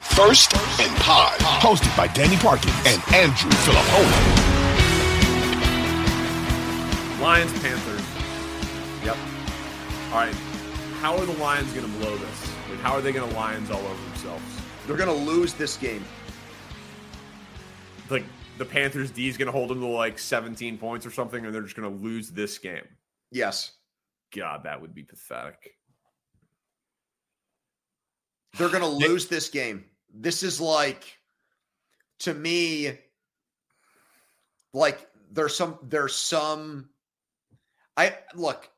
First and Pod, hosted by Danny Parkins and Andrew Fillipponi. Lions, Panthers. Yep. All right. How are the Lions going to blow this? Like, how are they going to Lions all over themselves? They're going to lose this game. Like the Panthers D is going to hold them to like 17 points or something, and they're just going to lose this game. Yes. God, that would be pathetic. They're going to lose this game. This is like, to me, like there's some, there's some, I look,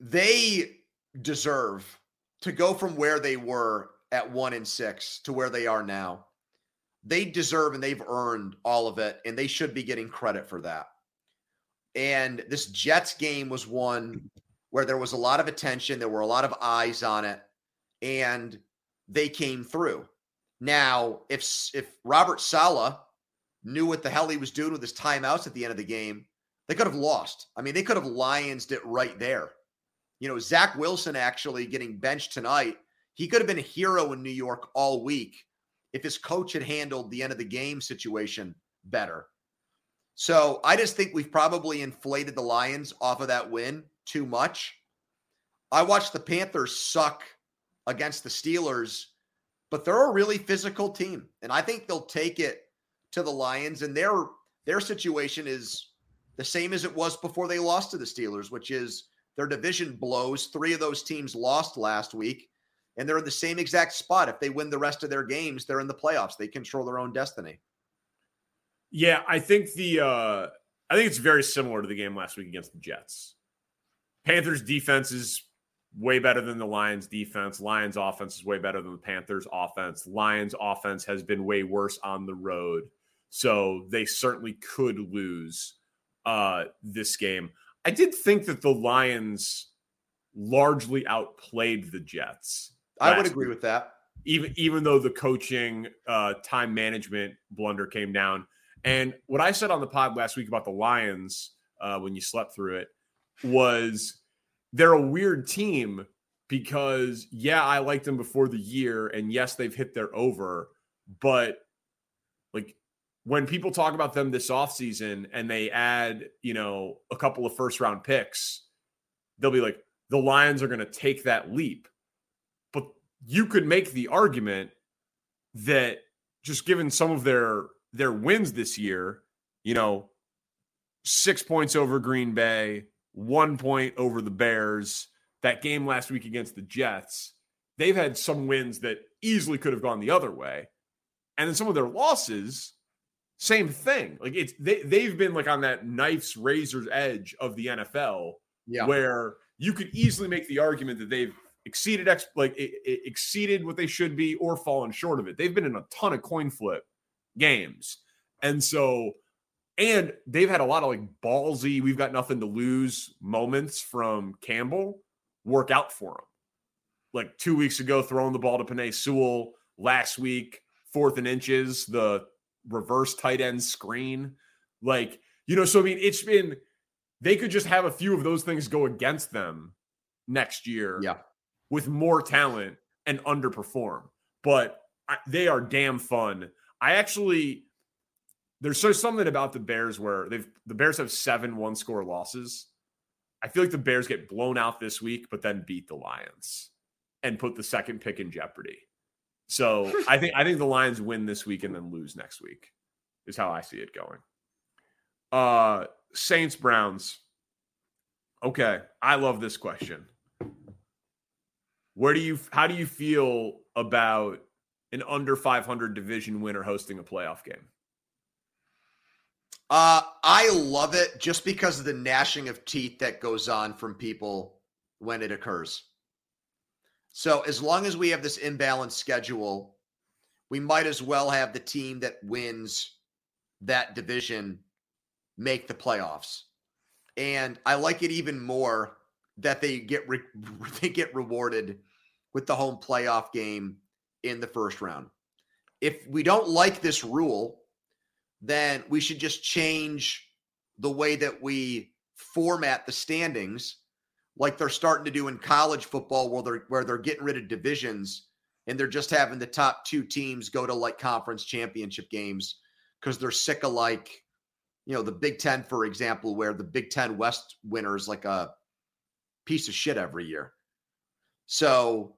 they deserve to go from where they were at one and six to where they are now. They deserve and they've earned all of it, and they should be getting credit for that. And this Jets game was one where there was a lot of attention, there were a lot of eyes on it, and they came through. Now, if if Robert Saleh knew what the hell he was doing with his timeouts at the end of the game, they could have lost. I mean, they could have Lionsed it right there. You know, Zach Wilson actually getting benched tonight. He could have been a hero in New York all week if his coach had handled the end of the game situation better. So I just think we've probably inflated the Lions off of that win too much. I watched the Panthers suck against the Steelers, but they're a really physical team, and I think they'll take it to the Lions. And their their situation is the same as it was before they lost to the Steelers, which is their division blows. Three of those teams lost last week, and they're in the same exact spot. If they win the rest of their games, they're in the playoffs. They control their own destiny. Yeah, I think the uh I think it's very similar to the game last week against the Jets. Panthers defense is way better than the Lions defense. Lions offense is way better than the Panthers offense. Lions offense has been way worse on the road. So they certainly could lose uh this game. I did think that the Lions largely outplayed the Jets. I would agree with that. Even even though the coaching uh time management blunder came down. And what I said on the pod last week about the Lions uh when you slept through it was they're a weird team because yeah, I liked them before the year and yes, they've hit their over, but like when people talk about them this offseason and they add, you know, a couple of first round picks, they'll be like the Lions are going to take that leap. But you could make the argument that just given some of their their wins this year, you know, 6 points over Green Bay, one point over the Bears, that game last week against the Jets, they've had some wins that easily could have gone the other way. And then some of their losses, same thing. Like it's they they've been like on that knife's razor's edge of the NFL, Yeah. where you could easily make the argument that they've exceeded ex- like it, it exceeded what they should be or fallen short of it. They've been in a ton of coin flip games, and so and they've had a lot of like ballsy, we've got nothing to lose moments from Campbell work out for them. Like two weeks ago, throwing the ball to Penei Sewell, last week, fourth and inches, the reverse tight end screen. Like, you know, so I mean, it's been, they could just have a few of those things go against them next year Yeah. with more talent and underperform. But I, they are damn fun. I actually, there's so something about the Bears where they've, the Bears have seven one score losses. I feel like the Bears get blown out this week, but then beat the Lions and put the second pick in jeopardy. So I think I think the Lions win this week and then lose next week is how I see it going. Uh Saints Browns. Okay, I love this question. Where do you how do you feel about an under 500 division winner hosting a playoff game? Uh, I love it just because of the gnashing of teeth that goes on from people when it occurs. So as long as we have this imbalanced schedule, we might as well have the team that wins that division make the playoffs. And I like it even more that they get re- they get rewarded with the home playoff game in the first round. If we don't like this rule, then we should just change the way that we format the standings like they're starting to do in college football where they're where they're getting rid of divisions and they're just having the top two teams go to like conference championship games because they're sick of like you know the Big Ten, for example, where the Big Ten West winner is like a piece of shit every year. So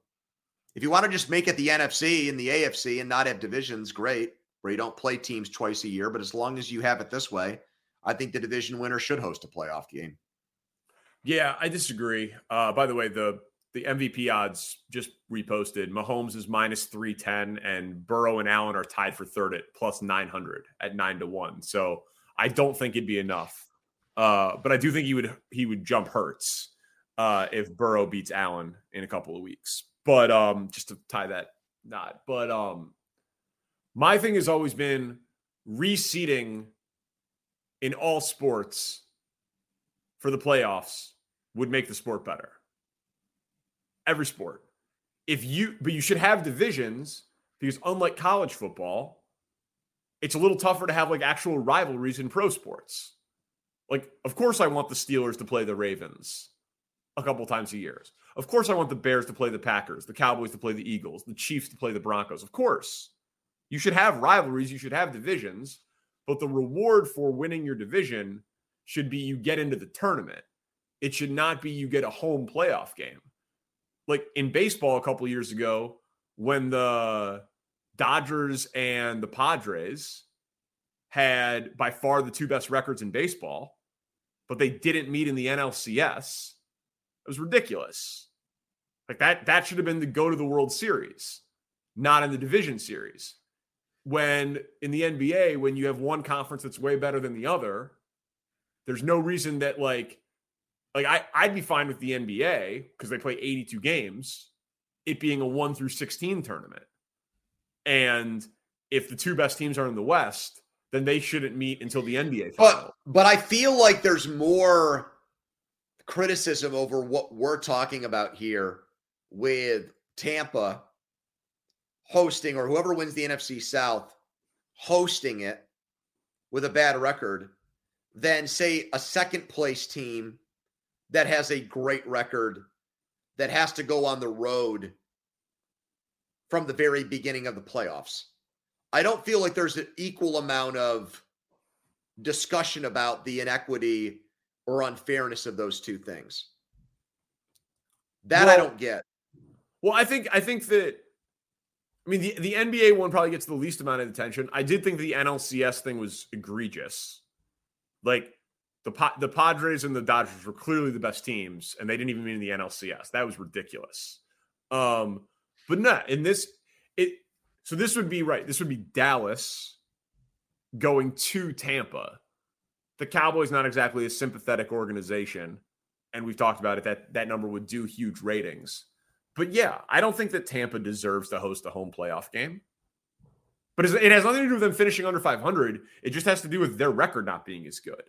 if you want to just make it the NFC and the AFC and not have divisions, great, where you don't play teams twice a year. But as long as you have it this way, I think the division winner should host a playoff game. Yeah, I disagree. Uh, by the way, the the MVP odds just reposted. Mahomes is minus 310, and Burrow and Allen are tied for third at plus 900 at nine to one. So I don't think it'd be enough. Uh, but I do think he would he would jump Hurts uh, if Burrow beats Allen in a couple of weeks. But um, just to tie that knot. But um, my thing has always been reseeding in all sports for the playoffs would make the sport better. Every sport. If you, but you should have divisions because unlike college football, it's a little tougher to have like actual rivalries in pro sports. Like, of course, I want the Steelers to play the Ravens a couple times a year. Of course, I want the Bears to play the Packers, the Cowboys to play the Eagles, the Chiefs to play the Broncos. Of course, you should have rivalries, you should have divisions, but the reward for winning your division should be you get into the tournament. It should not be you get a home playoff game. Like in baseball a couple years ago, when the Dodgers and the Padres had by far the two best records in baseball, but they didn't meet in the NLCS. It was ridiculous. Like that, that should have been the go to the World Series, not in the division series. When in the NBA, when you have one conference that's way better than the other, there's no reason that like like I, I'd be fine with the NBA because they play 82 games, it being a one through 16 tournament. And if the two best teams are in the West, then they shouldn't meet until the NBA final. But but I feel like there's more criticism over what we're talking about here with Tampa hosting or whoever wins the NFC South hosting it with a bad record than say a second place team that has a great record that has to go on the road from the very beginning of the playoffs. I don't feel like there's an equal amount of discussion about the inequity or unfairness of those two things. That I don't get. Well, I think I think that I mean the, the NBA one probably gets the least amount of attention. I did think the NLCS thing was egregious. Like the the Padres and the Dodgers were clearly the best teams, and they didn't even meet in the NLCS. That was ridiculous. Um, but no, in this it so this would be right. This would be Dallas going to Tampa. The Cowboys not exactly a sympathetic organization, and we've talked about it that that number would do huge ratings. But yeah, I don't think that Tampa deserves to host a home playoff game. But it has nothing to do with them finishing under 500. It just has to do with their record not being as good.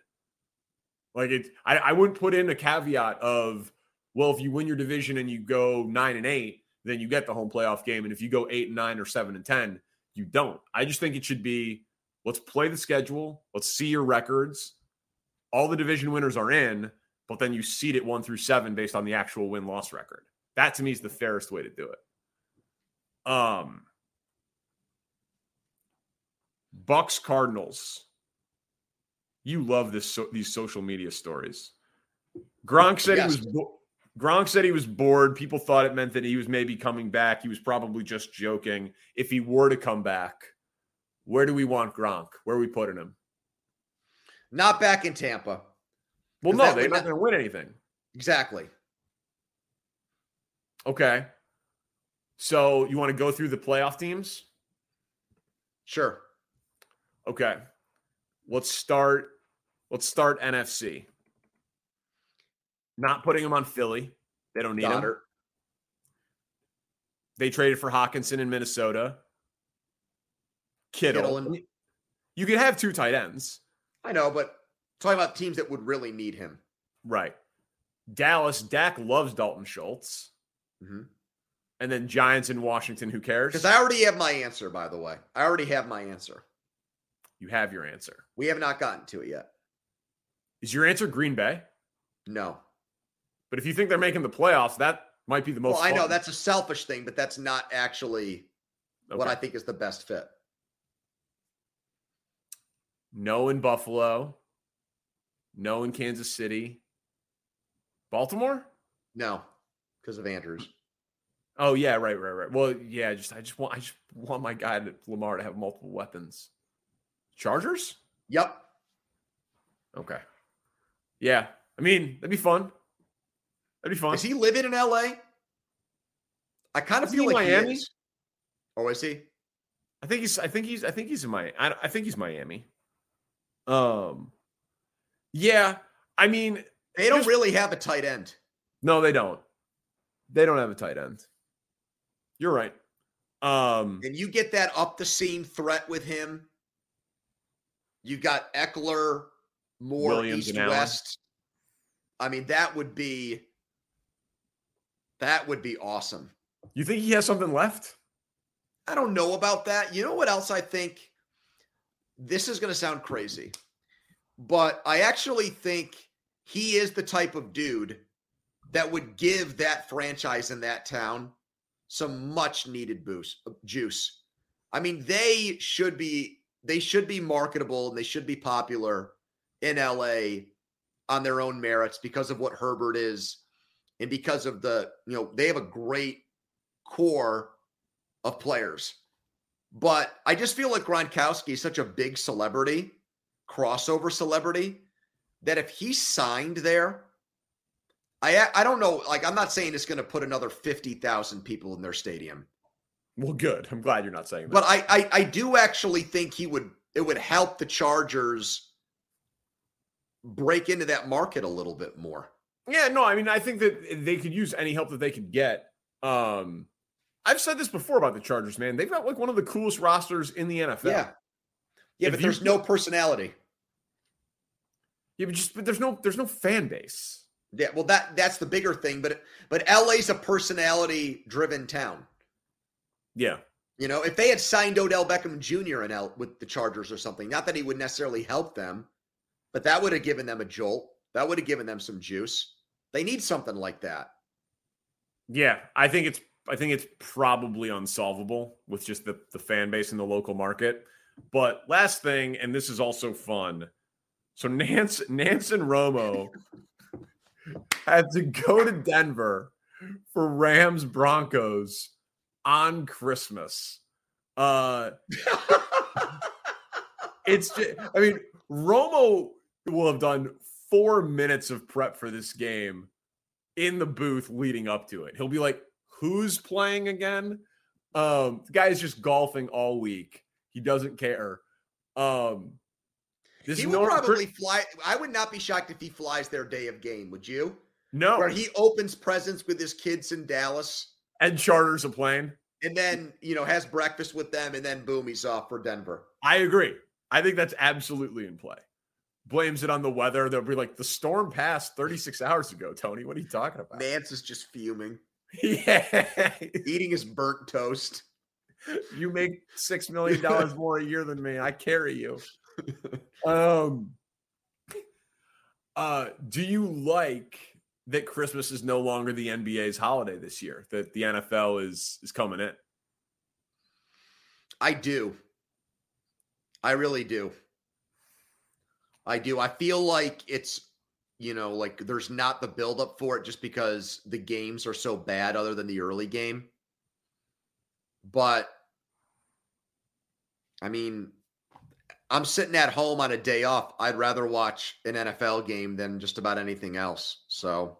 Like it, I, I wouldn't put in a caveat of, well, if you win your division and you go nine and eight, then you get the home playoff game. And if you go eight and nine or seven and 10, you don't. I just think it should be let's play the schedule, let's see your records. All the division winners are in, but then you seed it one through seven based on the actual win loss record. That to me is the fairest way to do it. Um, Bucks Cardinals. You love this so, these social media stories. Gronk said Yes. he was bo- Gronk said he was bored. People thought it meant that he was maybe coming back. He was probably just joking. If he were to come back, where do we want Gronk? Where are we putting him? Not back in Tampa. Well, no, they're not not- going to win anything. Exactly. Okay. So you want to go through the playoff teams? Sure. Okay. Let's start. Let's start NFC. Not putting him on Philly. They don't need him. They traded for Hockenson in Minnesota. Kittle. Kittle and- you could have two tight ends. I know, but talking about teams that would really need him. Right. Dallas, Dak loves Dalton Schultz. Mhm. And then Giants in Washington, who cares? Because I already have my answer, by the way. I already have my answer. you have your answer. We have not gotten to it yet. Is your answer Green Bay? No. But if you think they're making the playoffs, that might be the most Well, I know fun. that's a selfish thing, but that's not actually what I think is the best fit. No in Buffalo. No in Kansas City. Baltimore? No, because of Andrews. Oh yeah, right, right, right. Well, yeah, just I just want I just want my guy to, Lamar to have multiple weapons. Chargers? Yep. Okay. Yeah. I mean, that'd be fun. That'd be fun. Is he living in LA? I kind of Is feel like Miami? he is. Oh, is he? I think he's I think he's I think he's in Miami. I, I think he's Miami. Um yeah, I mean, They don't Just- really have a tight end. no, they don't. They don't have a tight end. You're right. Um And you get that up the seam threat with him. You got Ekeler, more Williams east west. I mean, that would be that would be awesome. you think he has something left? I don't know about that. You know what else I think? This is going to sound crazy, but I actually think he is the type of dude that would give that franchise in that town some much needed boost uh, juice. I mean, they should be they should be marketable and they should be popular in LA on their own merits because of what Herbert is and because of the, you know, they have a great core of players. But I just feel like Gronkowski is such a big celebrity, crossover celebrity, that if he signed there, I I don't know. Like I'm not saying it's going to put another fifty thousand people in their stadium, Well, good. I'm glad you're not saying that. but I, I I do actually think he would. It would help the Chargers break into that market a little bit more. Yeah, no, I mean, I think that they could use any help that they could get. Um, I've said this before about the Chargers, man. They've got like one of the coolest rosters in the NFL. Yeah, yeah, If but you there's no personality. yeah, but just but there's no there's no fan base. Yeah, well, that that's the bigger thing. But but LA's a personality driven town. Yeah, You know, if they had signed Odell Beckham Jr. in L with the Chargers or something, not that he would necessarily help them, but that would have given them a jolt. That would have given them some juice. They need something like that. yeah. I think it's I think it's probably unsolvable with just the the fan base in the local market. But last thing, and this is also fun. So Nantz Nantz and Romo had to go to Denver for Rams Broncos on Christmas. Uh it's just, I mean, Romo will have done four minutes of prep for this game in the booth leading up to it. He'll be like, who's playing again? Um, the guy's just golfing all week. He doesn't care. Um, this he is would no, probably fly. I would not be shocked if he flies their day of game. Would you? No, Where he opens presents with his kids in Dallas, and charters a plane. and then you know has breakfast with them, and then boom, he's off for Denver. I agree. I think that's absolutely in play. Blames it on the weather. They'll be like, the storm passed 36 hours ago, Tony. What are you talking about? Nantz is just fuming. Yeah. eating his burnt toast. you make six million dollars more a year than me. I carry you. Um uh do you like that Christmas is no longer the NBA's holiday this year? That the NFL is is coming in? I do. I really do. I do. I feel like it's, you know, like there's not the buildup for it just because the games are so bad, other than the early game. But I mean, I'm sitting at home on a day off. I'd rather watch an NFL game than just about anything else. So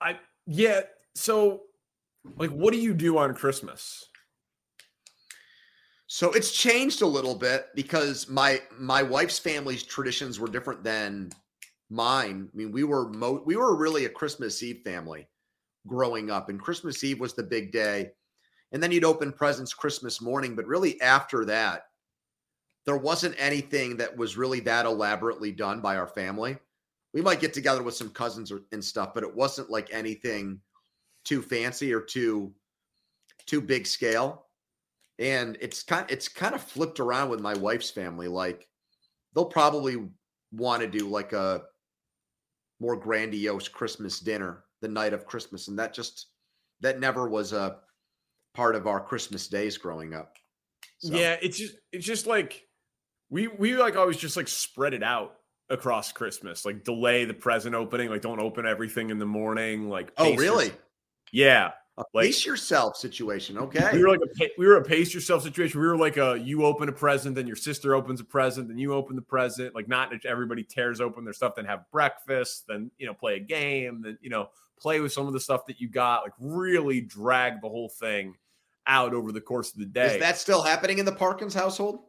I yeah, so like what do you do on Christmas? So it's changed a little bit because my my wife's family's traditions were different than mine. I mean, we were mo- we were really a Christmas Eve family growing up, and Christmas Eve was the big day. And then you'd open presents Christmas morning, but really after that, there wasn't anything that was really that elaborately done by our family. We might get together with some cousins or, and stuff, but it wasn't like anything too fancy or too too big scale and it's kind it's kind of flipped around with my wife's family like they'll probably want to do like a more grandiose christmas dinner the night of christmas and that just that never was a part of our christmas days growing up so. yeah it's just it's just like we we like always just like spread it out across christmas like delay the present opening like don't open everything in the morning like oh really yeah a like, pace yourself situation. Okay. We were like a we were a pace yourself situation. We were like a you open a present, then your sister opens a present, then you open the present. Like not everybody tears open their stuff, then have breakfast, then you know play a game, then you know play with some of the stuff that you got. Like really drag the whole thing out over the course of the day. Is that still happening in the Parkins household?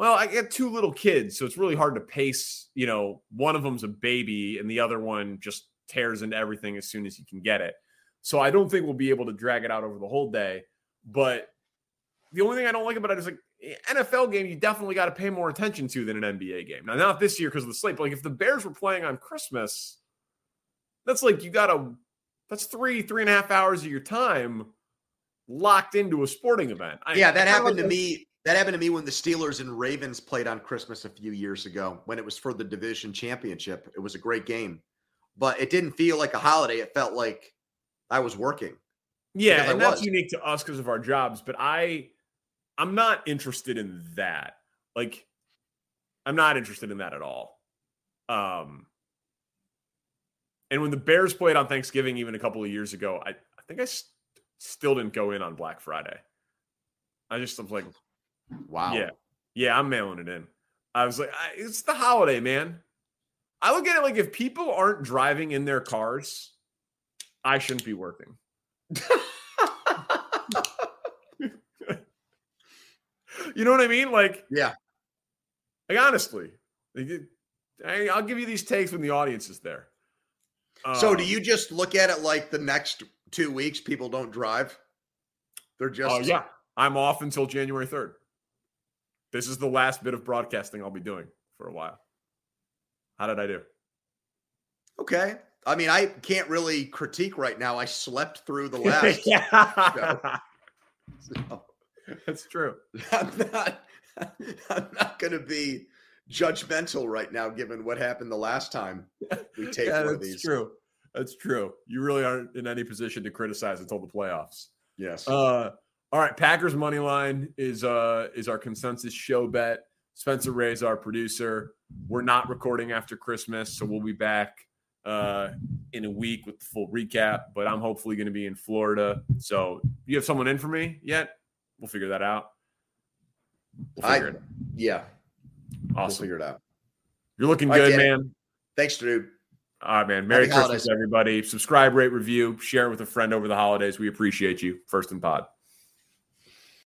Well, I get two little kids, so it's really hard to pace. You know, one of them's a baby, and the other one just tears into everything as soon as you can get it. So I don't think we'll be able to drag it out over the whole day. But the only thing I don't like about it is like eh, an NFL game, you definitely got to pay more attention to than an NBA game. Now, not this year because of the slate, but like if the Bears were playing on Christmas, that's like you got to, that's three, three and a half hours of your time locked into a sporting event. I, yeah, that happened like to me. That happened to me when the Steelers and Ravens played on Christmas a few years ago when it was for the division championship. It was a great game, but it didn't feel like a holiday. It felt like I was working. Yeah, and that's unique to us because of our jobs. But I, I'm not interested in that. Like, I'm not interested in that at all. Um, and when the Bears played on Thanksgiving, even a couple of years ago, I, I think I st- still didn't go in on Black Friday. I just was like, wow, yeah, yeah, I'm mailing it in. I was like, I, it's the holiday, man. I look at it like if people aren't driving in their cars I shouldn't be working. you know what I mean? Like, yeah. Like honestly, I'll give you these takes when the audience is there. So, do um, you just look at it like the next two weeks people don't drive? They're oh, just. Oh, yeah. I'm off until January 3rd. This is the last bit of broadcasting I'll be doing for a while. How did I do? Okay. I mean, I can't really critique right now. I slept through the last. yeah. So, That's true. I'm not. I'm not going to be judgmental right now, given what happened the last time we take yeah, one of these. True. That's true. You really aren't in any position to criticize until the playoffs. Yes. Uh, all right. Packers money line is uh is our consensus show bet. Spencer Ray's our producer. We're not recording after Christmas, so we'll be back uh, in a week with the full recap. But I'm hopefully going to be in Florida. So you have someone in for me yet? We'll figure that out. We'll I, yeah. Awesome. We'll figure it out. You're looking good, man. Thanks, dude. All right, man. Merry Happy Christmas, holidays. everybody. Subscribe, rate, review, share it with a friend over the holidays. We appreciate you. First and pod.